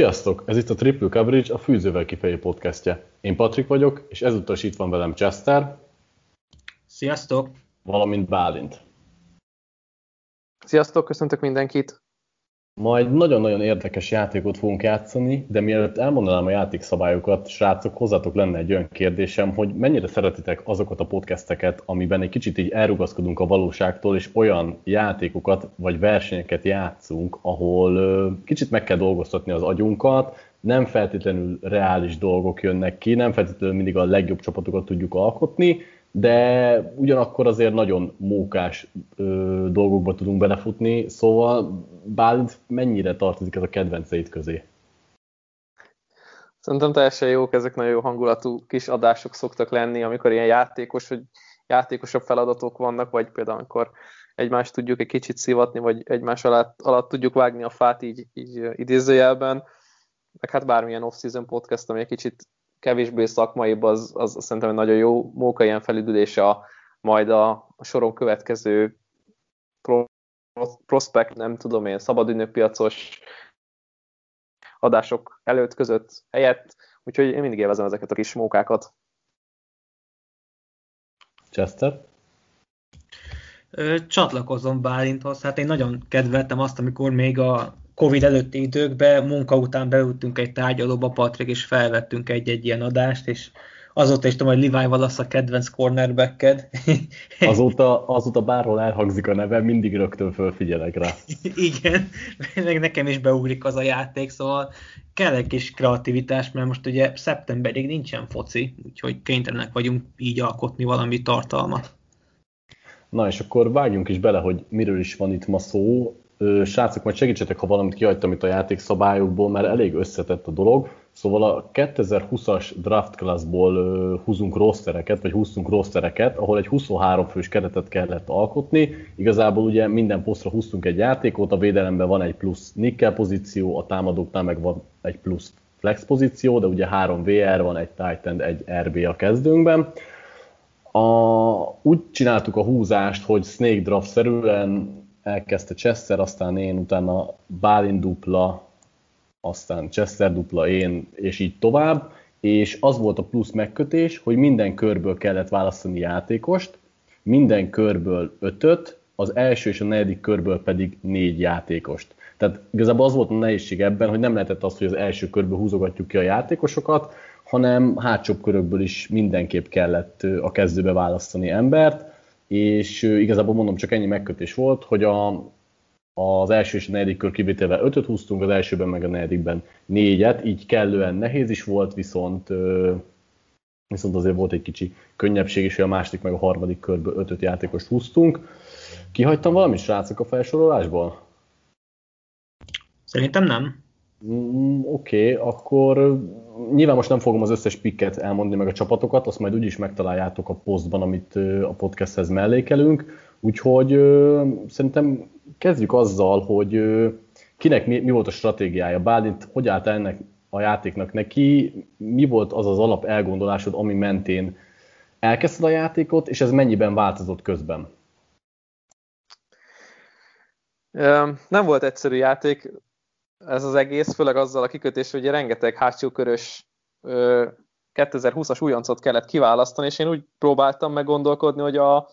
Sziasztok! Ez itt a Triple Coverage, a Fűzővel kifejező podcastje. Én Patrik vagyok, és ezúttal is itt van velem Chester. Sziasztok! Valamint Bálint. Sziasztok, köszöntök mindenkit! Majd nagyon-nagyon érdekes játékot fogunk játszani, de mielőtt elmondanám a játékszabályokat, srácok, hozzátok lenne egy olyan kérdésem, hogy mennyire szeretitek azokat a podcasteket, amiben egy kicsit így elrugaszkodunk a valóságtól, és olyan játékokat vagy versenyeket játszunk, ahol ö, kicsit meg kell dolgoztatni az agyunkat, nem feltétlenül reális dolgok jönnek ki, nem feltétlenül mindig a legjobb csapatokat tudjuk alkotni, de ugyanakkor azért nagyon mókás ö, dolgokba tudunk belefutni, szóval Bálint mennyire tartozik ez a kedvenceid közé? Szerintem teljesen jók, ezek nagyon jó hangulatú kis adások szoktak lenni, amikor ilyen játékos, hogy játékosabb feladatok vannak, vagy például amikor egymást tudjuk egy kicsit szivatni, vagy egymás alatt, alatt tudjuk vágni a fát így, így idézőjelben, meg hát bármilyen off-season podcast, ami egy kicsit kevésbé szakmaibb, az, az, az szerintem egy nagyon jó móka ilyen felüdülése a, majd a, a soron következő pro, prospekt, nem tudom én, szabadügynökpiacos adások előtt között helyett, úgyhogy én mindig élvezem ezeket a kis mókákat. Chester? Csatlakozom Bálinthoz, hát én nagyon kedveltem azt, amikor még a Covid előtti időkben munka után beültünk egy tárgyalóba, Patrik, és felvettünk egy-egy ilyen adást, és azóta is tudom, hogy Levi Wallace a kedvenc cornerbacked. Azóta, azóta bárhol elhangzik a neve, mindig rögtön fölfigyelek rá. Igen, meg nekem is beugrik az a játék, szóval kell egy kis kreativitás, mert most ugye szeptemberig nincsen foci, úgyhogy kénytelenek vagyunk így alkotni valami tartalmat. Na és akkor vágjunk is bele, hogy miről is van itt ma szó srácok, majd segítsetek, ha valamit kihagytam itt a játékszabályokból, mert elég összetett a dolog. Szóval a 2020-as draft classból húzunk rostereket, vagy húztunk rostereket, ahol egy 23 fős keretet kellett alkotni. Igazából ugye minden posztra húztunk egy játékot, a védelemben van egy plusz nickel pozíció, a támadóknál meg van egy plusz flex pozíció, de ugye három VR van, egy Titan, egy RB a kezdőnkben. A, úgy csináltuk a húzást, hogy Snake Draft szerűen elkezdte Chester, aztán én, utána Bálin dupla, aztán Chester dupla, én, és így tovább, és az volt a plusz megkötés, hogy minden körből kellett választani játékost, minden körből ötöt, az első és a negyedik körből pedig négy játékost. Tehát igazából az volt a nehézség ebben, hogy nem lehetett az, hogy az első körből húzogatjuk ki a játékosokat, hanem hátsóbb körökből is mindenképp kellett a kezdőbe választani embert, és igazából mondom, csak ennyi megkötés volt, hogy a, az első és a negyedik kör kivételével ötöt húztunk, az elsőben meg a negyedikben négyet, így kellően nehéz is volt, viszont viszont azért volt egy kicsi könnyebbség is, hogy a második meg a harmadik körből ötöt játékost húztunk. Kihagytam valamit, srácok, a felsorolásból? Szerintem nem. Mm, Oké, okay, akkor nyilván most nem fogom az összes pikket elmondani meg a csapatokat, azt majd úgyis megtaláljátok a posztban, amit a podcasthez mellékelünk, úgyhogy szerintem kezdjük azzal, hogy kinek mi, mi volt a stratégiája, Bálint hogy állt ennek a játéknak neki, mi volt az az alap elgondolásod, ami mentén elkezdted a játékot, és ez mennyiben változott közben? Nem volt egyszerű játék, ez az egész, főleg azzal a kikötés, hogy rengeteg hátsó körös 2020-as újoncot kellett kiválasztani, és én úgy próbáltam meggondolkodni, hogy a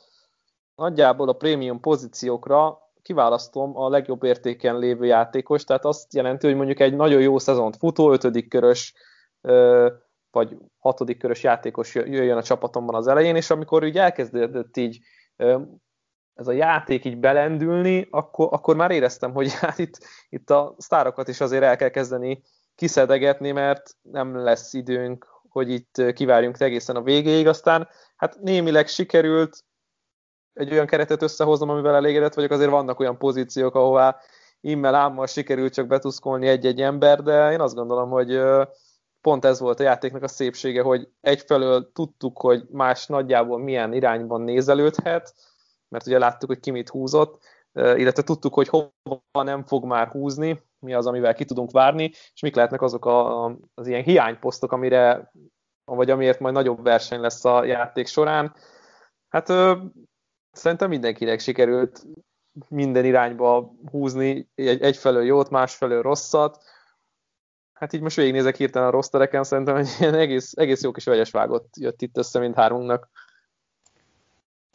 nagyjából a prémium pozíciókra kiválasztom a legjobb értéken lévő játékos, tehát azt jelenti, hogy mondjuk egy nagyon jó szezont futó, ötödik körös vagy hatodik körös játékos jöjjön a csapatomban az elején, és amikor úgy elkezdődött így ez a játék így belendülni, akkor, akkor már éreztem, hogy hát itt, itt a sztárokat is azért el kell kezdeni kiszedegetni, mert nem lesz időnk, hogy itt kivárjunk egészen a végéig. Aztán hát némileg sikerült egy olyan keretet összehoznom, amivel elégedett vagyok, azért vannak olyan pozíciók, ahová immel ámmal sikerült csak betuszkolni egy-egy ember, de én azt gondolom, hogy pont ez volt a játéknak a szépsége, hogy egyfelől tudtuk, hogy más nagyjából milyen irányban nézelődhet, mert ugye láttuk, hogy ki mit húzott, illetve tudtuk, hogy hova nem fog már húzni, mi az, amivel ki tudunk várni, és mik lehetnek azok a, az ilyen hiányposztok, amire, vagy amiért majd nagyobb verseny lesz a játék során. Hát ö, szerintem mindenkinek sikerült minden irányba húzni, egy, egyfelől jót, másfelől rosszat. hát így most végignézek hirtelen a rostereken, szerintem egy ilyen egész, egész jó kis vegyes vágott jött itt össze, mint hármunknak.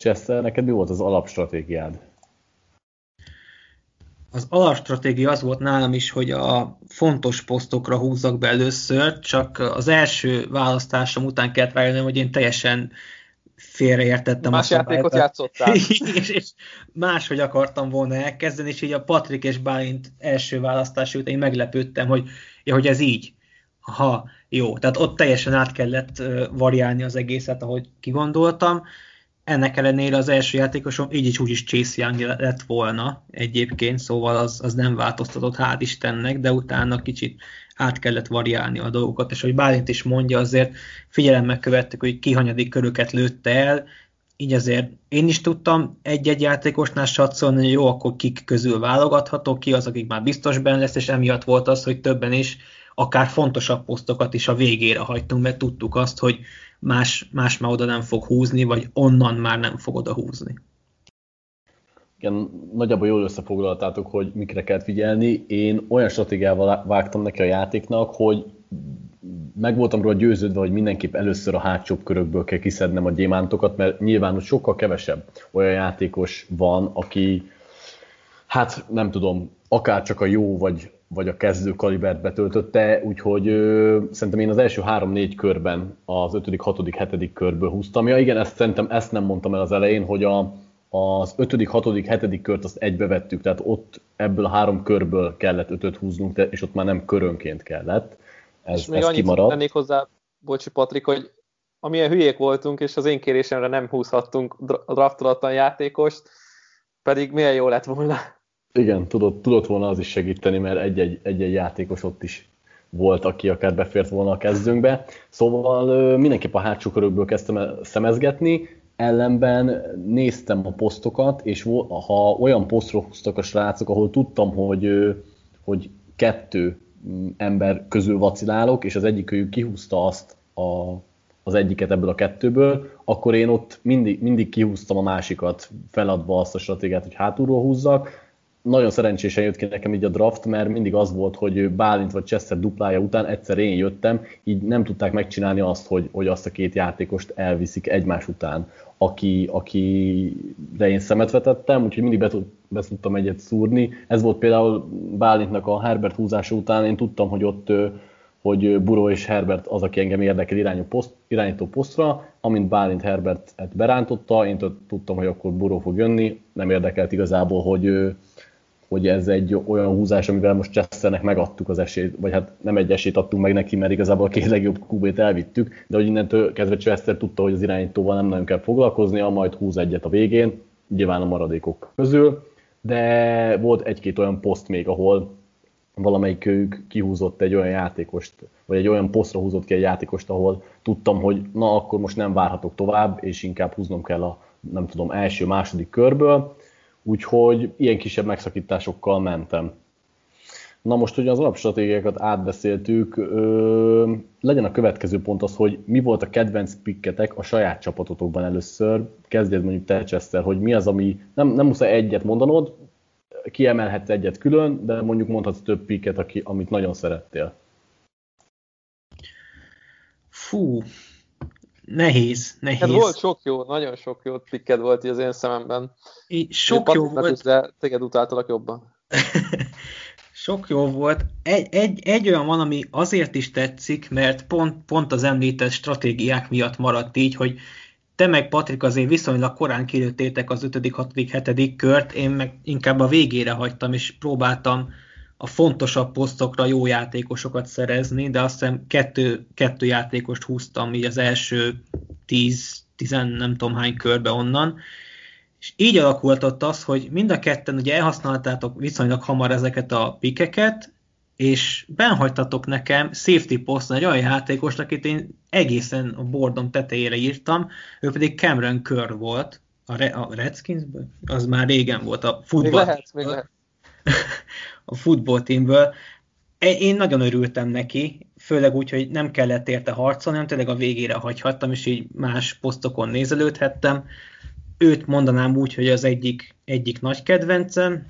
Chester, neked mi volt az alapstratégiád? Az alapstratégia az volt nálam is, hogy a fontos posztokra húzzak be először, csak az első választásom után kellett rájönnöm, hogy én teljesen félreértettem Más a játékot játszottál. és, és máshogy akartam volna elkezdeni, és így a Patrik és Bálint első választás után én meglepődtem, hogy, ja, hogy ez így. Ha, jó, tehát ott teljesen át kellett variálni az egészet, ahogy kigondoltam. Ennek ellenére az első játékosom így is úgy is Chase Young lett volna egyébként, szóval az, az nem változtatott, hál' Istennek, de utána kicsit át kellett variálni a dolgokat, és hogy Bálint is mondja, azért figyelemmel követtük, hogy ki hanyadik köröket lőtte el, így azért én is tudtam egy-egy játékosnál satszolni, hogy jó, akkor kik közül válogathatok, ki az, akik már biztos benne lesz, és emiatt volt az, hogy többen is akár fontosabb posztokat is a végére hagytunk, mert tudtuk azt, hogy más, más már oda nem fog húzni, vagy onnan már nem fog oda húzni. Igen, nagyjából jól összefoglaltátok, hogy mikre kell figyelni. Én olyan stratégiával vágtam neki a játéknak, hogy meg voltam róla győződve, hogy mindenképp először a hátsóbb körökből kell kiszednem a gyémántokat, mert nyilván hogy sokkal kevesebb olyan játékos van, aki, hát nem tudom, akár csak a jó vagy, vagy a kezdő kalibert betöltötte, úgyhogy ö, szerintem én az első három-négy körben az ötödik, hatodik, hetedik körből húztam. Ja igen, ezt szerintem ezt nem mondtam el az elején, hogy a, az ötödik, hatodik, hetedik kört azt egybe vettük, tehát ott ebből a három körből kellett ötöt húznunk, és ott már nem körönként kellett. Ez, és még ez annyit kimaradt. tennék hozzá, bocsi Patrik, hogy amilyen hülyék voltunk, és az én kérésemre nem húzhattunk draftolatlan játékost, pedig milyen jó lett volna. Igen, tudott, tudott volna az is segíteni, mert egy-egy, egy-egy játékos ott is volt, aki akár befért volna a kezdőnkbe. Szóval mindenképp a hátsó körökből kezdtem szemezgetni, ellenben néztem a posztokat, és ha olyan posztról húztak a srácok, ahol tudtam, hogy, hogy kettő ember közül vacilálok, és az egyikőjük kihúzta azt a, az egyiket ebből a kettőből, akkor én ott mindig, mindig kihúztam a másikat, feladva azt a stratégiát, hogy hátulról húzzak. Nagyon szerencsésen jött ki nekem így a draft, mert mindig az volt, hogy Bálint vagy Chester duplája után egyszer én jöttem, így nem tudták megcsinálni azt, hogy, hogy azt a két játékost elviszik egymás után aki, akire én szemet vetettem, úgyhogy mindig be, be tudtam egyet szúrni. Ez volt például Bálintnak a Herbert húzása után, én tudtam, hogy ott hogy Buró és Herbert az, aki engem érdekel irányú poszt, irányító posztra, amint Bálint Herbertet berántotta, én tudtam, hogy akkor Buró fog jönni, nem érdekelt igazából, hogy hogy ez egy olyan húzás, amivel most Chesternek megadtuk az esélyt, vagy hát nem egy esélyt adtunk meg neki, mert igazából a két legjobb QB-t elvittük, de hogy innentől kezdve Chester tudta, hogy az irányítóval nem nagyon kell foglalkozni, a majd húz egyet a végén, nyilván a maradékok közül, de volt egy-két olyan poszt még, ahol valamelyik ők kihúzott egy olyan játékost, vagy egy olyan posztra húzott ki egy játékost, ahol tudtam, hogy na akkor most nem várhatok tovább, és inkább húznom kell a nem tudom, első, második körből, Úgyhogy ilyen kisebb megszakításokkal mentem. Na most ugye az alapstratégiákat átbeszéltük, ö, legyen a következő pont az, hogy mi volt a kedvenc pikketek a saját csapatotokban először. Kezdjed mondjuk te, Chester, hogy mi az, ami nem, nem muszáj egyet mondanod, kiemelhetsz egyet külön, de mondjuk mondhatsz több pikket, aki, amit nagyon szerettél. Fú, nehéz, nehéz. Hát volt sok jó, nagyon sok jó pikked volt az én szememben. I, sok jó volt. Is, de téged utáltalak jobban. sok jó volt. Egy, egy, egy olyan van, ami azért is tetszik, mert pont, pont az említett stratégiák miatt maradt így, hogy te meg Patrik azért viszonylag korán kilőttétek az 5., 6., 7. kört, én meg inkább a végére hagytam, és próbáltam a fontosabb posztokra jó játékosokat szerezni, de azt hiszem kettő, kettő játékost húztam így az első tíz, tizen nem tudom hány körbe onnan, és így alakult ott az, hogy mind a ketten ugye elhasználtátok viszonylag hamar ezeket a pikeket, és benhagytatok nekem safety poszton egy olyan játékost, akit én egészen a bordom tetejére írtam, ő pedig Cameron Kerr volt, a, Re- a Redskinsből? Az már régen volt a futball. Még lehet, még lehet. A futballteamből. Én nagyon örültem neki, főleg úgy, hogy nem kellett érte harcolni, hanem tényleg a végére hagyhattam, és így más posztokon nézelődhettem. Őt mondanám úgy, hogy az egyik, egyik nagy kedvencem.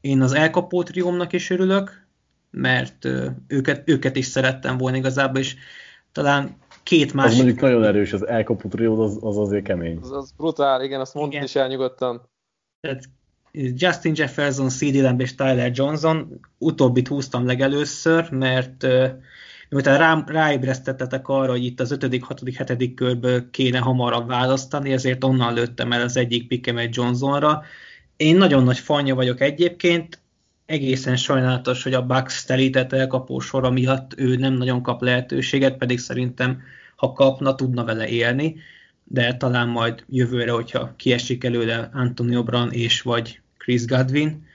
Én az elkapó triómnak is örülök, mert őket, őket is szerettem volna igazából, és talán két másik... Az mondjuk nagyon erős, az elkapott trió az, az azért kemény. Az, az brutál, igen, azt mondtad is elnyugodtan. Tehát Justin Jefferson, CD Lamb és Tyler Johnson, utóbbit húztam legelőször, mert miután rá, ráébresztettetek arra, hogy itt az 5., 6., 7. körből kéne hamarabb választani, ezért onnan lőttem el az egyik pikemet Johnsonra. Én nagyon nagy fanya vagyok egyébként, egészen sajnálatos, hogy a Bucks telített elkapó sora miatt ő nem nagyon kap lehetőséget, pedig szerintem, ha kapna, tudna vele élni, de talán majd jövőre, hogyha kiesik előle Antonio Brown és vagy Chris Godwin.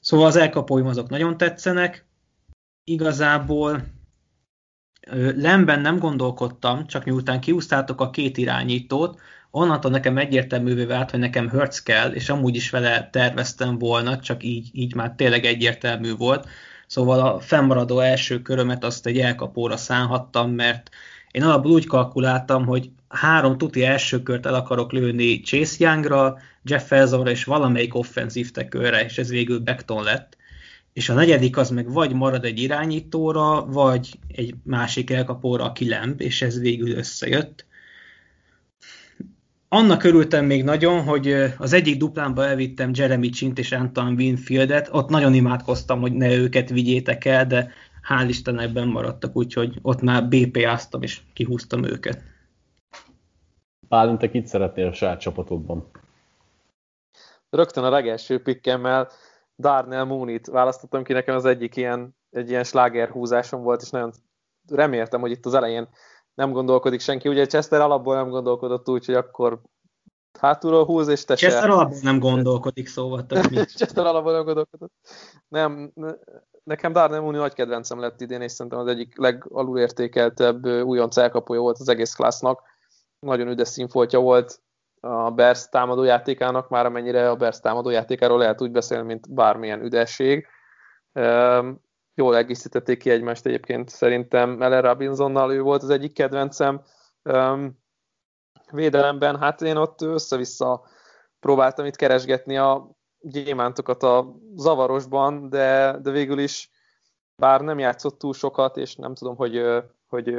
Szóval az elkapóim azok nagyon tetszenek. Igazából Lemben nem gondolkodtam, csak miután kiúztátok a két irányítót, onnantól nekem egyértelművé vált, hogy nekem Hertz kell, és amúgy is vele terveztem volna, csak így, így már tényleg egyértelmű volt. Szóval a fennmaradó első körömet azt egy elkapóra szánhattam, mert én alapból úgy kalkuláltam, hogy három tuti első kört el akarok lőni Chase Youngra, Jeff Felsonra és valamelyik offenzív tekőre, és ez végül Beckton lett. És a negyedik az meg vagy marad egy irányítóra, vagy egy másik elkapóra, aki lemb, és ez végül összejött. Annak örültem még nagyon, hogy az egyik duplámba elvittem Jeremy Csint és Anton Winfieldet, ott nagyon imádkoztam, hogy ne őket vigyétek el, de hál' Istennek benn maradtak, úgyhogy ott már BP-áztam és kihúztam őket. Pálint, te kit szeretnél a saját csapatodban? Rögtön a legelső pikkemmel Darnell Mooney-t választottam ki, nekem az egyik ilyen, egy ilyen sláger húzásom volt, és nagyon reméltem, hogy itt az elején nem gondolkodik senki. Ugye Chester alapból nem gondolkodott úgy, hogy akkor hátulról húz, és te Chester se. alapból nem gondolkodik, szóval Chester alapból nem gondolkodott. Nem, nekem Darnell Mooney nagy kedvencem lett idén, és szerintem az egyik legalulértékeltebb újonc elkapója volt az egész klásznak. Nagyon üdes színfoltja volt a Bears támadójátékának, már amennyire a Bears támadójátékáról lehet úgy beszélni, mint bármilyen üdesség jól egészítették ki egymást egyébként szerintem Meller Robinsonnal, ő volt az egyik kedvencem védelemben, hát én ott össze-vissza próbáltam itt keresgetni a gyémántokat a zavarosban, de, de végül is bár nem játszott túl sokat, és nem tudom, hogy, hogy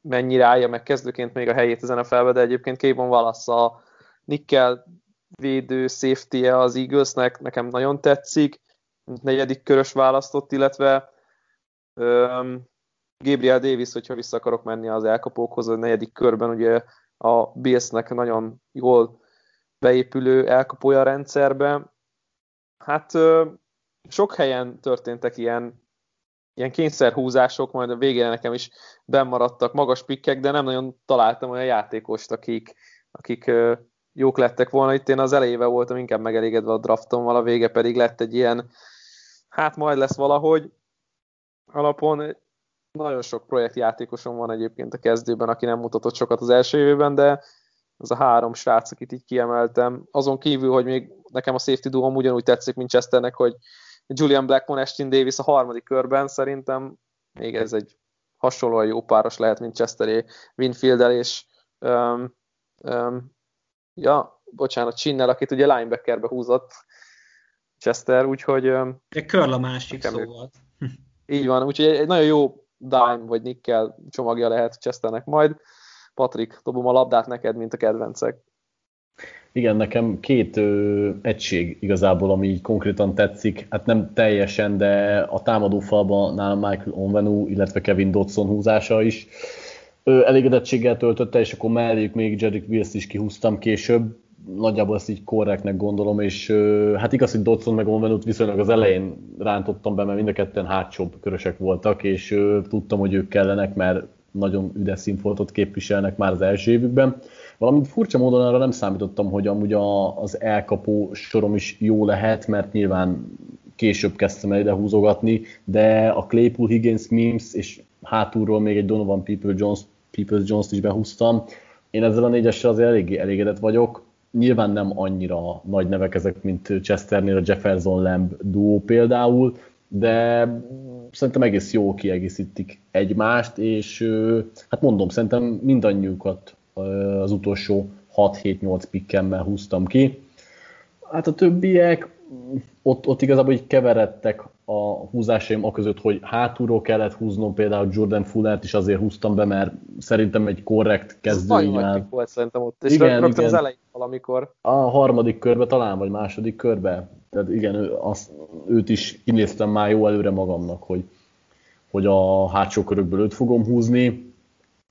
mennyire állja meg kezdőként még a helyét ezen a felbe, de egyébként Kayvon Wallace a nickel védő safety -e az Eaglesnek nekem nagyon tetszik negyedik körös választott, illetve um, Gabriel Davis, hogyha vissza akarok menni az elkapókhoz, a negyedik körben ugye a Billsnek nagyon jól beépülő elkapója a rendszerbe. Hát sok helyen történtek ilyen, ilyen kényszerhúzások, majd a végére nekem is bemaradtak magas pikkek, de nem nagyon találtam olyan játékost, akik, akik jók lettek volna. Itt én az elejével voltam inkább megelégedve a draftommal, a vége pedig lett egy ilyen hát majd lesz valahogy alapon. Nagyon sok projektjátékosom van egyébként a kezdőben, aki nem mutatott sokat az első évben, de ez a három srác, akit így kiemeltem. Azon kívül, hogy még nekem a safety duo ugyanúgy tetszik, mint Chesternek, hogy Julian Blackmon, Ashton Davis a harmadik körben szerintem még ez egy hasonlóan jó páros lehet, mint Chesteré, winfield és um, um, ja, bocsánat, Chinnel, akit ugye linebackerbe húzott, Chester, úgyhogy... De Curl a másik szó volt. Így van, úgyhogy egy nagyon jó dime vagy nickel csomagja lehet Chesternek majd. Patrik, dobom a labdát neked, mint a kedvencek. Igen, nekem két ö, egység igazából, ami így konkrétan tetszik. Hát nem teljesen, de a támadó falban nálam Michael Onvenu, illetve Kevin Dodson húzása is ö, elégedettséggel töltötte, és akkor melléjük még Jedrick Wills is kihúztam később nagyjából ezt így korrektnek gondolom, és hát igaz, hogy Dodson meg Onvenut viszonylag az elején rántottam be, mert mind a ketten hátsóbb körösek voltak, és tudtam, hogy ők kellenek, mert nagyon üdes színfoltot képviselnek már az első évükben. Valamint furcsa módon arra nem számítottam, hogy amúgy a, az elkapó sorom is jó lehet, mert nyilván később kezdtem el ide húzogatni, de a Claypool, Higgins, Mims és hátulról még egy Donovan People Jones, Peoples Jones-t is behúztam. Én ezzel a négyessel azért eléggé elégedett vagyok nyilván nem annyira nagy nevek ezek, mint Chesternél a Jefferson Lamb duó például, de szerintem egész jó kiegészítik egymást, és hát mondom, szerintem mindannyiukat az utolsó 6-7-8 pikkemmel húztam ki. Hát a többiek, ott, ott igazából így keveredtek a húzásaim a között, hogy hátulról kellett húznom, például Jordan Fullert is azért húztam be, mert szerintem egy korrekt kezdőjénál. volt szerintem ott, és igen, rögtön igen. az elején valamikor. A harmadik körbe talán, vagy második körbe. Tehát igen, ő, azt, őt is kinéztem már jó előre magamnak, hogy, hogy a hátsó körökből őt fogom húzni.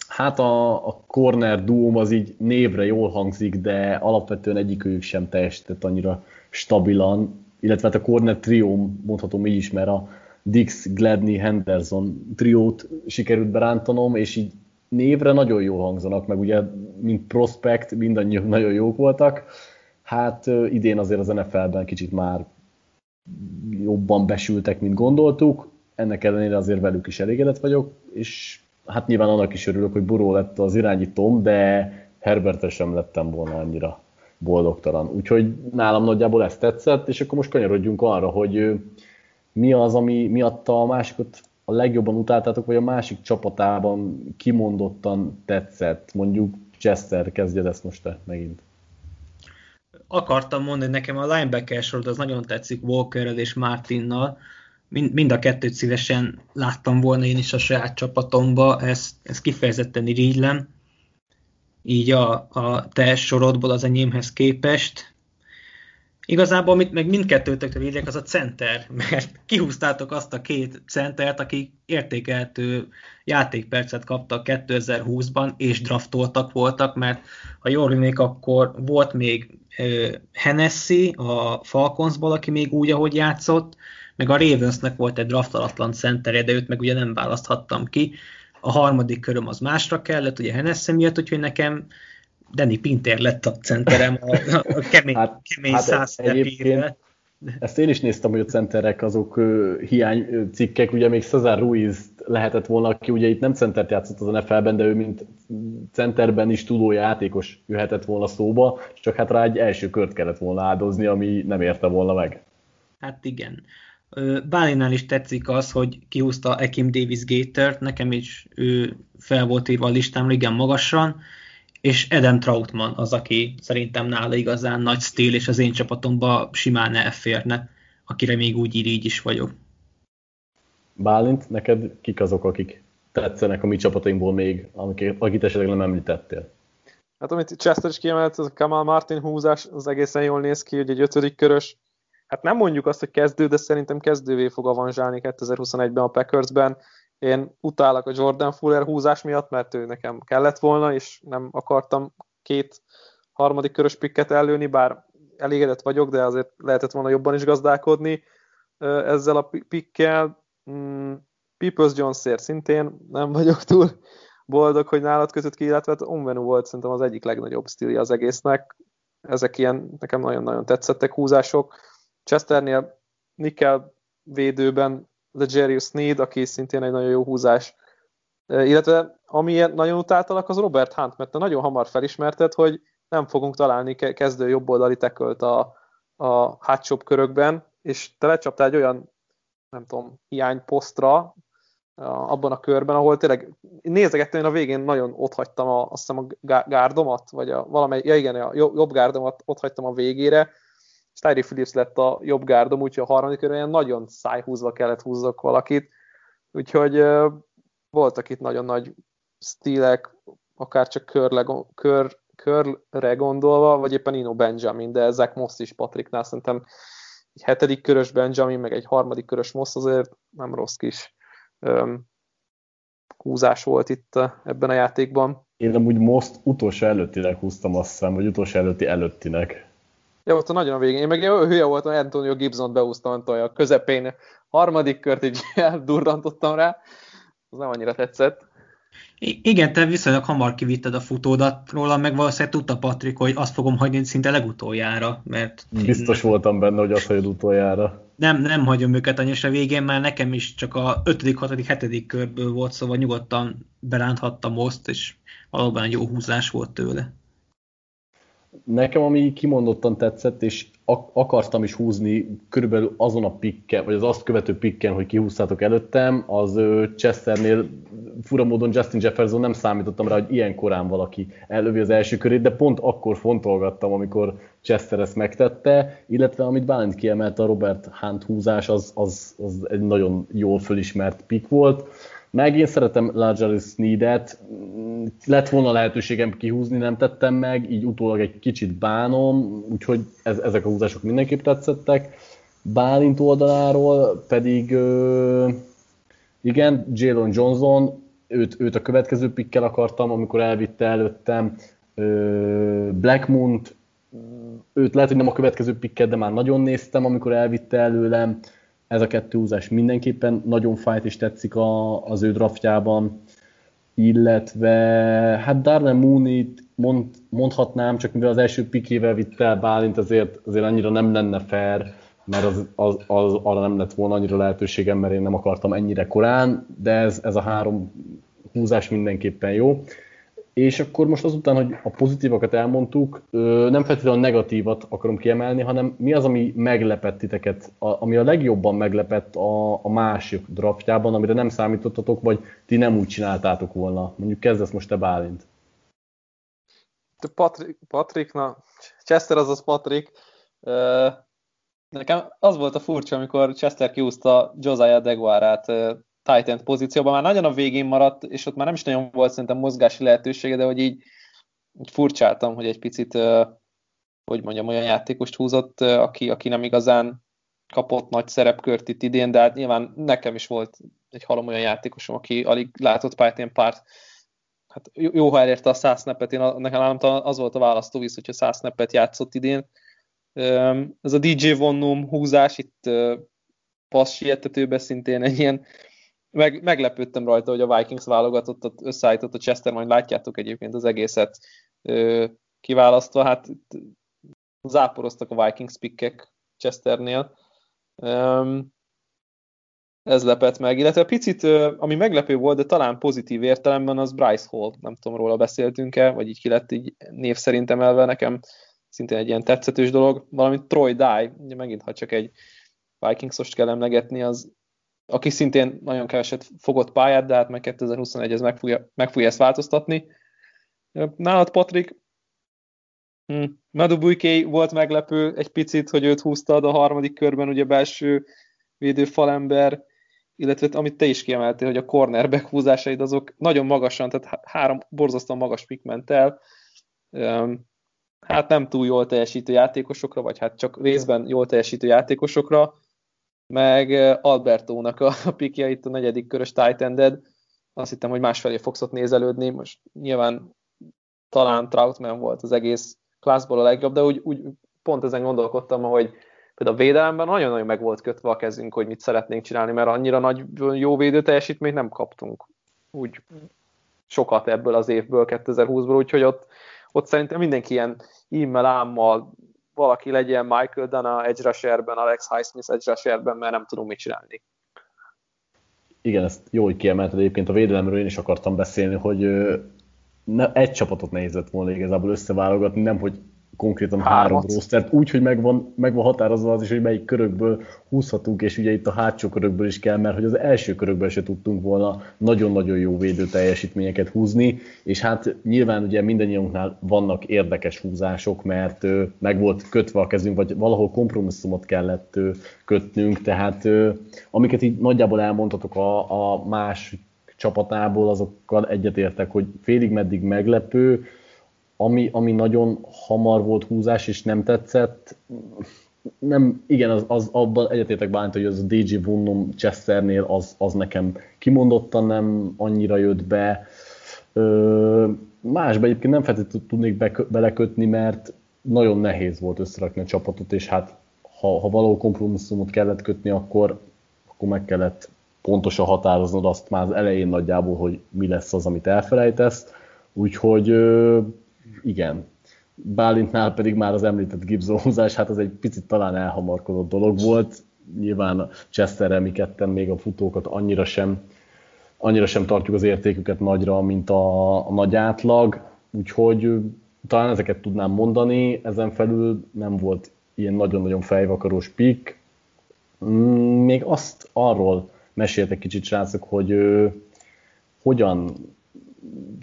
Hát a, a corner duóm az így névre jól hangzik, de alapvetően egyikőjük sem teljesített annyira stabilan, illetve hát a corner trió mondhatom így is, mert a Dix, Gladney, Henderson triót sikerült berántanom, és így névre nagyon jól hangzanak, meg ugye mint prospect mindannyian nagyon jók voltak. Hát idén azért az NFL-ben kicsit már jobban besültek, mint gondoltuk. Ennek ellenére azért velük is elégedett vagyok, és hát nyilván annak is örülök, hogy Buró lett az irányítóm, de Herbert sem lettem volna annyira boldogtalan. Úgyhogy nálam nagyjából ezt tetszett, és akkor most kanyarodjunk arra, hogy mi az, ami miatt a másikot a legjobban utáltátok, vagy a másik csapatában kimondottan tetszett? Mondjuk Chester, kezdjed ezt most te megint. Akartam mondani, nekem a linebacker sorod az nagyon tetszik Walkerrel és Martinnal. Mind, mind a kettőt szívesen láttam volna én is a saját csapatomba, ezt, ezt kifejezetten irigylem így a, a te sorodból az enyémhez képest. Igazából, amit meg mindkettőtökre írják, az a center, mert kihúztátok azt a két centert, akik értékeltő játékpercet kaptak 2020-ban, és draftoltak voltak, mert ha jól rémlik, akkor volt még Hennessy a Falconsból, aki még úgy, ahogy játszott, meg a Ravensnek volt egy draftalatlan centerje, de őt meg ugye nem választhattam ki, a harmadik köröm az másra kellett, ugye Hennessy miatt, úgyhogy nekem Danny Pinter lett a centerem a, a kemény, hát, kemény hát száz ezt én is néztem, hogy a centerek azok uh, hiány cikkek, ugye még Cesar Ruiz lehetett volna, aki ugye itt nem centert játszott az NFL-ben, de ő mint centerben is tudó játékos jöhetett volna szóba, csak hát rá egy első kört kellett volna áldozni, ami nem érte volna meg. Hát igen. Bálinál is tetszik az, hogy kihúzta Ekim Davis Gatert, nekem is ő fel volt írva a listámra igen magasan, és Adam Troutman az, aki szerintem nála igazán nagy stíl, és az én csapatomba simán elférne, akire még úgy így is vagyok. Bálint, neked kik azok, akik tetszenek a mi csapatainkból még, akit esetleg nem említettél? Hát amit Chester is kiemelt, az a Kamal Martin húzás, az egészen jól néz ki, hogy egy ötödik körös, hát nem mondjuk azt, hogy kezdő, de szerintem kezdővé fog avanzsálni 2021-ben a Packersben. Én utálok a Jordan Fuller húzás miatt, mert ő nekem kellett volna, és nem akartam két harmadik körös pikket előni, bár elégedett vagyok, de azért lehetett volna jobban is gazdálkodni ezzel a pikkel. Mm, Peoples Jonesért szintén nem vagyok túl boldog, hogy nálad között ki, illetve hát Onvenu volt szerintem az egyik legnagyobb stílja az egésznek. Ezek ilyen nekem nagyon-nagyon tetszettek húzások. Chesternél Nickel védőben Legerius Sneed, aki szintén egy nagyon jó húzás. Illetve ami nagyon utáltalak, az Robert Hunt, mert te nagyon hamar felismerted, hogy nem fogunk találni kezdő jobboldali tekölt a, a hátsóbb körökben, és te lecsaptál egy olyan, nem tudom, hiányposztra abban a körben, ahol tényleg nézegettem, én a végén nagyon ott hagytam a, azt hiszem a gárdomat, vagy a valamely, ja igen, a jobb gárdomat ott hagytam a végére, és Tyree Phillips lett a jobb gárdom, úgyhogy a harmadik körben nagyon szájhúzva kellett húzzak valakit, úgyhogy voltak itt nagyon nagy stílek, akár csak körle, kör, körre gondolva, vagy éppen Ino Benjamin, de ezek most is Patricknál szerintem egy hetedik körös Benjamin, meg egy harmadik körös most azért nem rossz kis um, húzás volt itt ebben a játékban. Én amúgy most utolsó előttinek húztam azt hiszem, vagy utolsó előtti előttinek. Ja, ott a nagyon a végén. Én meg hülye voltam, Antonio Gibson beúztam a közepén. Harmadik kört így eldurrantottam rá. Az nem annyira tetszett. I- igen, te viszonylag hamar kivitted a futódat róla, meg valószínűleg tudta Patrik, hogy azt fogom hagyni szinte legutoljára, mert... Biztos én... voltam benne, hogy azt hagyod utoljára. Nem, nem hagyom őket annyira végén, mert nekem is csak a 5., 6., 7. körből volt, szóval nyugodtan beránthattam most, és valóban egy jó húzás volt tőle. Nekem ami kimondottan tetszett, és akartam is húzni körülbelül azon a pikken, vagy az azt követő pikken, hogy kihúztátok előttem, az Chesternél fura módon Justin Jefferson nem számítottam rá, hogy ilyen korán valaki elővi az első körét, de pont akkor fontolgattam, amikor Chester ezt megtette, illetve amit Bálint kiemelt a Robert Hunt húzás, az, az, az egy nagyon jól fölismert pick volt. Meg én szeretem Larger Sneedet, lett volna lehetőségem kihúzni, nem tettem meg, így utólag egy kicsit bánom, úgyhogy ez, ezek a húzások mindenképp tetszettek. Bálint oldaláról pedig ö, igen, Jalen Johnson, őt, őt a következő pikkel akartam, amikor elvitte előttem. Ö, Black moon őt lehet, hogy nem a következő pikket, de már nagyon néztem, amikor elvitte előlem ez a kettő húzás mindenképpen nagyon fájt és tetszik a, az ő draftjában, illetve hát Darnell mooney mond, mondhatnám, csak mivel az első pikével vitt el Bálint, azért, azért annyira nem lenne fair, mert az, az, az, arra nem lett volna annyira lehetőségem, mert én nem akartam ennyire korán, de ez, ez a három húzás mindenképpen jó. És akkor most azután, hogy a pozitívakat elmondtuk, nem feltétlenül a negatívat akarom kiemelni, hanem mi az, ami meglepett titeket, ami a legjobban meglepett a, a másik draftjában, amire nem számítottatok, vagy ti nem úgy csináltátok volna. Mondjuk kezdesz most te Bálint. Patrick, Patrick, na, Chester az az Patrick. Nekem az volt a furcsa, amikor Chester kiúzta Josiah Deguarát tight pozícióban, már nagyon a végén maradt, és ott már nem is nagyon volt szerintem mozgási lehetősége, de hogy így, így furcsáltam, hogy egy picit, hogy mondjam, olyan játékost húzott, aki, aki nem igazán kapott nagy szerepkört itt idén, de hát nyilván nekem is volt egy halom olyan játékosom, aki alig látott ilyen párt, hát jó, ha elérte a 100 snappet, én nekem az volt a választóvíz, hogyha 100 snappet játszott idén. Ez a DJ Vonnum húzás itt passz szintén egy ilyen meg, meglepődtem rajta, hogy a Vikings válogatottat összeállított a Chester, majd látjátok egyébként az egészet ö, kiválasztva. Hát záporoztak a Vikings pikkek Chesternél. Um, ez lepett meg, illetve picit, ami meglepő volt, de talán pozitív értelemben, az Bryce Hall, nem tudom, róla beszéltünk-e, vagy így ki lett így név szerint emelve. Nekem, szintén egy ilyen tetszetős dolog, valamint Troy Dye, ugye megint, ha csak egy Vikings-ost kell emlegetni, az aki szintén nagyon keveset fogott pályát, de hát meg 2021 ez meg fogja, meg fogja ezt változtatni. Nálad, Patrik, hm, Madubujké volt meglepő egy picit, hogy őt húztad a harmadik körben, ugye belső védő falember, illetve amit te is kiemeltél, hogy a cornerback húzásaid azok nagyon magasan, tehát három borzasztóan magas pik ment el. Hát nem túl jól teljesítő játékosokra, vagy hát csak részben jól teljesítő játékosokra meg Albertónak a, pikja itt a negyedik körös tight ended. Azt hittem, hogy másfelé fogsz ott nézelődni. Most nyilván talán Troutman volt az egész klászból a legjobb, de úgy, úgy pont ezen gondolkodtam, hogy például a védelemben nagyon-nagyon meg volt kötve a kezünk, hogy mit szeretnénk csinálni, mert annyira nagy jó védő teljesítményt nem kaptunk úgy sokat ebből az évből, 2020-ból, úgyhogy ott, ott szerintem mindenki ilyen immel, ámmal valaki legyen Michael Dana edge rusherben, Alex Highsmith edge rusherben, mert nem tudunk mit csinálni. Igen, ezt jó, hogy kiemelted. Egyébként a védelemről én is akartam beszélni, hogy ne, egy csapatot nehéz lett volna igazából összeválogatni, nem hogy konkrétan Hármat. három rostert, úgy, hogy megvan, megvan határozva az is, hogy melyik körökből húzhatunk, és ugye itt a hátsó körökből is kell, mert hogy az első körökből se tudtunk volna nagyon-nagyon jó védő teljesítményeket húzni, és hát nyilván ugye mindannyiunknál vannak érdekes húzások, mert ö, meg volt kötve a kezünk, vagy valahol kompromisszumot kellett ö, kötnünk, tehát ö, amiket így nagyjából elmondhatok a, a más csapatából, azokkal egyetértek, hogy félig meddig meglepő, ami, ami nagyon hamar volt húzás, és nem tetszett, nem, igen, az, az abban egyetértek bánt, hogy az a DJ Vunnum Chesternél az, az nekem kimondottan nem annyira jött be. Ö, másba egyébként nem feltétlenül tudnék be, belekötni, mert nagyon nehéz volt összerakni a csapatot, és hát ha, ha való kompromisszumot kellett kötni, akkor, akkor meg kellett pontosan határoznod azt már az elején nagyjából, hogy mi lesz az, amit elfelejtesz. Úgyhogy igen. Bálintnál pedig már az említett Gibson húzás, hát az egy picit talán elhamarkodott dolog volt. Nyilván Chesterrel mi ketten még a futókat annyira sem, annyira sem tartjuk az értéküket nagyra, mint a, a nagy átlag, úgyhogy talán ezeket tudnám mondani, ezen felül nem volt ilyen nagyon-nagyon fejvakarós pick. Mm, még azt arról meséltek kicsit, srácok, hogy ö, hogyan,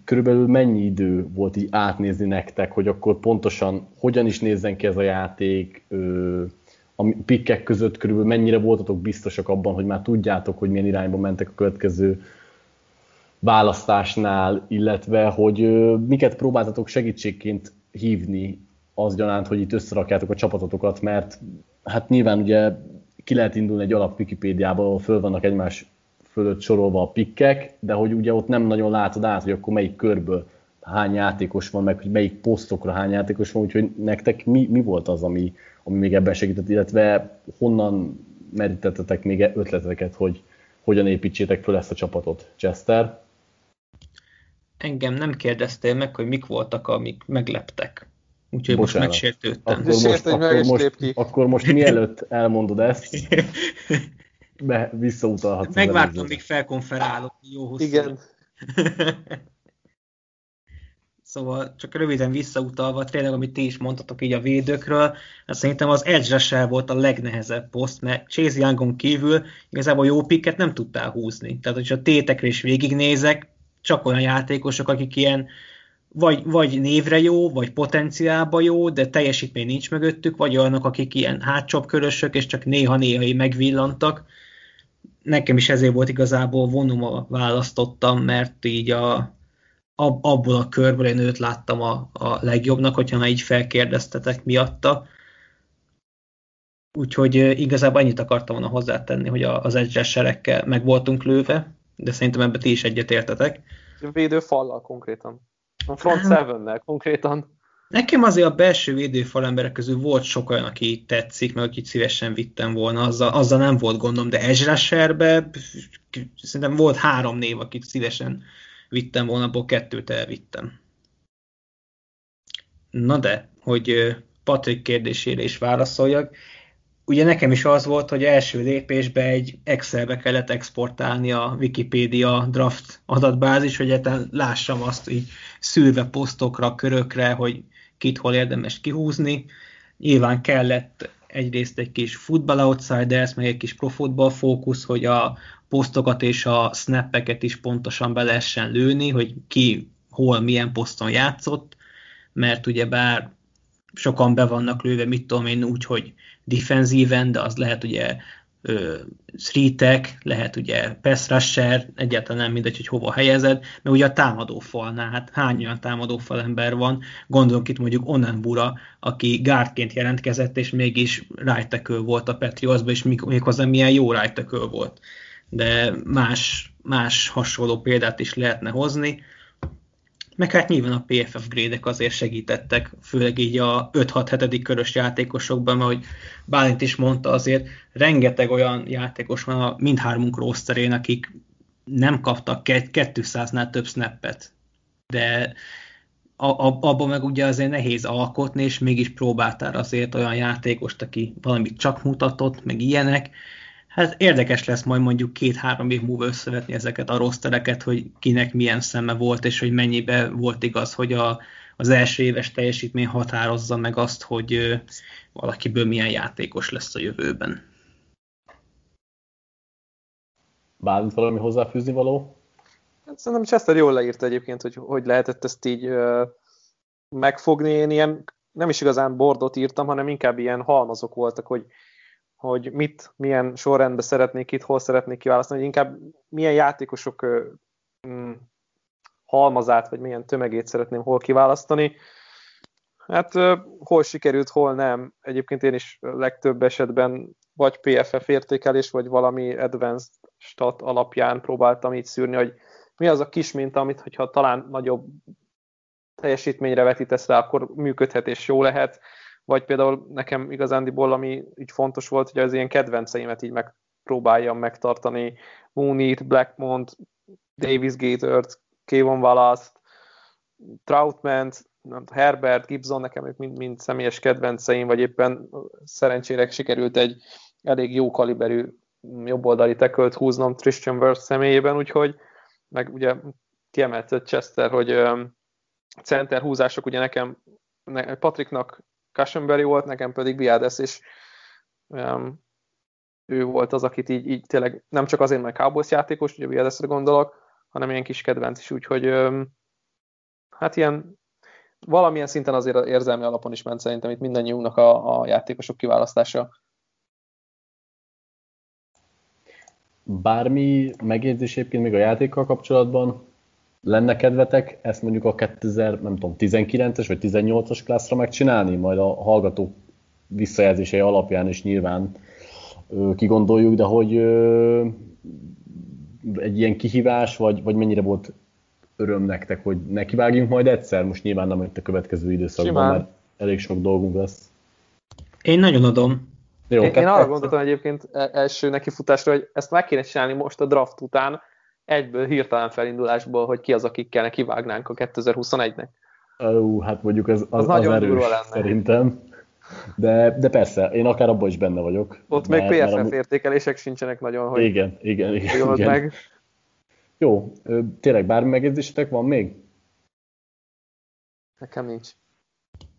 körülbelül mennyi idő volt így átnézni nektek, hogy akkor pontosan hogyan is nézzen ki ez a játék, a pikkek között körülbelül mennyire voltatok biztosak abban, hogy már tudjátok, hogy milyen irányba mentek a következő választásnál, illetve hogy miket próbáltatok segítségként hívni az gyanánt, hogy itt összerakjátok a csapatotokat, mert hát nyilván ugye ki lehet indulni egy alap Wikipédiába, ahol föl vannak egymás fölött sorolva a pikkek, de hogy ugye ott nem nagyon látod át, hogy akkor melyik körből hány játékos van, meg hogy melyik posztokra hány játékos van, úgyhogy nektek mi, mi volt az, ami, ami még ebben segített, illetve honnan merítettetek még ötleteket, hogy hogyan építsétek föl ezt a csapatot, Chester? Engem nem kérdeztél meg, hogy mik voltak, amik megleptek. Úgyhogy Bocsánat. most megsértődtem. Akkor most, akkor, most, akkor most mielőtt elmondod ezt, be, visszautalhatsz. Megvártam, míg felkonferálok. Jó hosszú. Igen. Szóval csak röviden visszautalva, tényleg, amit ti is mondtatok így a védőkről, hát szerintem az edge volt a legnehezebb poszt, mert Chase Youngon kívül igazából jó pikket nem tudtál húzni. Tehát, hogyha a tétekre is végignézek, csak olyan játékosok, akik ilyen vagy, vagy névre jó, vagy potenciálba jó, de teljesítmény nincs mögöttük, vagy olyanok, akik ilyen hátcsap körösök, és csak néha-néha megvillantak. Nekem is ezért volt igazából vonuma választottam, mert így a, ab, abból a körből én őt láttam a, a legjobbnak, hogyha már így felkérdeztetek miatta. Úgyhogy igazából ennyit akartam volna hozzátenni, hogy az edgeserekkel meg voltunk lőve, de szerintem ebben ti is egyetértetek. Védő fallal konkrétan. A front seven konkrétan. Nekem azért a belső védőfal emberek közül volt sok olyan, aki tetszik, meg akit szívesen vittem volna, azzal, azzal nem volt gondom, de Ezra szerintem volt három név, akit szívesen vittem volna, abból kettőt elvittem. Na de, hogy Patrik kérdésére is válaszoljak. Ugye nekem is az volt, hogy első lépésben egy Excelbe kellett exportálni a Wikipedia draft adatbázis, hogy egyáltalán lássam azt így szülve posztokra, körökre, hogy kit hol érdemes kihúzni. Nyilván kellett egyrészt egy kis Football Outsiders, meg egy kis Pro Football Focus, hogy a posztokat és a snappeket is pontosan be lehessen lőni, hogy ki hol milyen poszton játszott, mert ugye bár sokan be vannak lőve, mit tudom én úgy, hogy defenzíven, de az lehet ugye three lehet ugye pass rusher, egyáltalán nem mindegy, hogy hova helyezed, mert ugye a támadó falnál, hát hány olyan támadó fal ember van, gondolok itt mondjuk Onenbura, aki gárdként jelentkezett, és mégis right volt a Patriotsban, és méghozzá milyen jó right volt de más, más hasonló példát is lehetne hozni. Meg hát nyilván a PFF grédek azért segítettek, főleg így a 5-6-7. körös játékosokban, mert hogy Bálint is mondta, azért rengeteg olyan játékos van a mindhármunk rosterén, akik nem kaptak 200-nál több snappet, de abban meg ugye azért nehéz alkotni, és mégis próbáltál azért olyan játékost, aki valamit csak mutatott, meg ilyenek, Hát érdekes lesz majd mondjuk két-három év múlva összevetni ezeket a rostereket, hogy kinek milyen szeme volt, és hogy mennyibe volt igaz, hogy a, az első éves teljesítmény határozza meg azt, hogy valakiből milyen játékos lesz a jövőben. Bálint valami hozzáfűzni való? Hát szerintem Chester jól leírta egyébként, hogy hogy lehetett ezt így uh, megfogni. Én ilyen nem is igazán bordot írtam, hanem inkább ilyen halmazok voltak, hogy hogy mit, milyen sorrendben szeretnék itt, hol szeretnék kiválasztani, hogy inkább milyen játékosok hm, halmazát, vagy milyen tömegét szeretném hol kiválasztani. Hát hol sikerült, hol nem. Egyébként én is legtöbb esetben vagy PFF értékelés, vagy valami advanced stat alapján próbáltam így szűrni, hogy mi az a kis minta, amit hogyha talán nagyobb teljesítményre vetítesz rá, akkor működhet és jó lehet vagy például nekem igazándiból, ami így fontos volt, hogy az ilyen kedvenceimet így megpróbáljam megtartani, Mooney-t, Blackmont, Davis Gatort, Kevon Wallace-t, Troutman, Herbert, Gibson, nekem ők mind, mind személyes kedvenceim, vagy éppen szerencsére sikerült egy elég jó kaliberű jobboldali tekölt húznom Christian Wirth személyében, úgyhogy meg ugye kiemeltett Chester, hogy center húzások ugye nekem Patricknak Cushenberry volt, nekem pedig Biades, és um, ő volt az, akit így, így tényleg nem csak azért, mert Cowboys játékos, ugye Biadesre gondolok, hanem ilyen kis kedvenc is, úgyhogy um, hát ilyen valamilyen szinten azért érzelmi alapon is ment szerintem itt mindannyiunknak a, a játékosok kiválasztása. Bármi megjegyzés egyébként még a játékkal kapcsolatban lenne kedvetek ezt mondjuk a 2000, nem tudom, 19-es vagy 18-as klászra megcsinálni, majd a hallgatók visszajelzései alapján is nyilván ö, kigondoljuk, de hogy ö, egy ilyen kihívás, vagy, vagy mennyire volt öröm nektek, hogy nekivágjunk majd egyszer, most nyilván nem itt a következő időszakban, Simán. mert elég sok dolgunk lesz. Én nagyon adom. Jó, én, én arra gondoltam egyébként e- első nekifutásra, hogy ezt meg kéne csinálni most a draft után, egyből hirtelen felindulásból, hogy ki az, akikkel kivágnánk a 2021-nek. Ó, hát mondjuk ez, az, az, az nagyon erős, lenne. szerintem. De, de persze, én akár abban is benne vagyok. Ott mert, még PFF mert, értékelések sincsenek nagyon, hogy igen, igen, igen, igen. meg. Jó, tényleg bármi megjegyzésetek van még? Nekem nincs.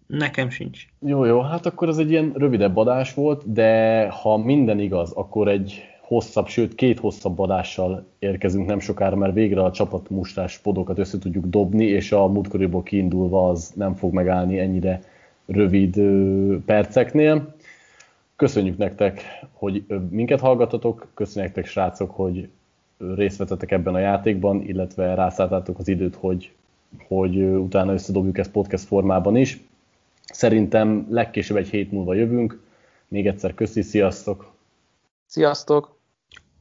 Nekem sincs. Jó, jó, hát akkor ez egy ilyen rövidebb adás volt, de ha minden igaz, akkor egy hosszabb, sőt két hosszabb adással érkezünk nem sokára, mert végre a csapatmustás podokat össze tudjuk dobni, és a múltkoriból kiindulva az nem fog megállni ennyire rövid perceknél. Köszönjük nektek, hogy minket hallgatatok, köszönjük nektek srácok, hogy részt vettetek ebben a játékban, illetve rászálltátok az időt, hogy, hogy utána összedobjuk ezt podcast formában is. Szerintem legkésőbb egy hét múlva jövünk. Még egyszer köszi, sziasztok! Sziasztok!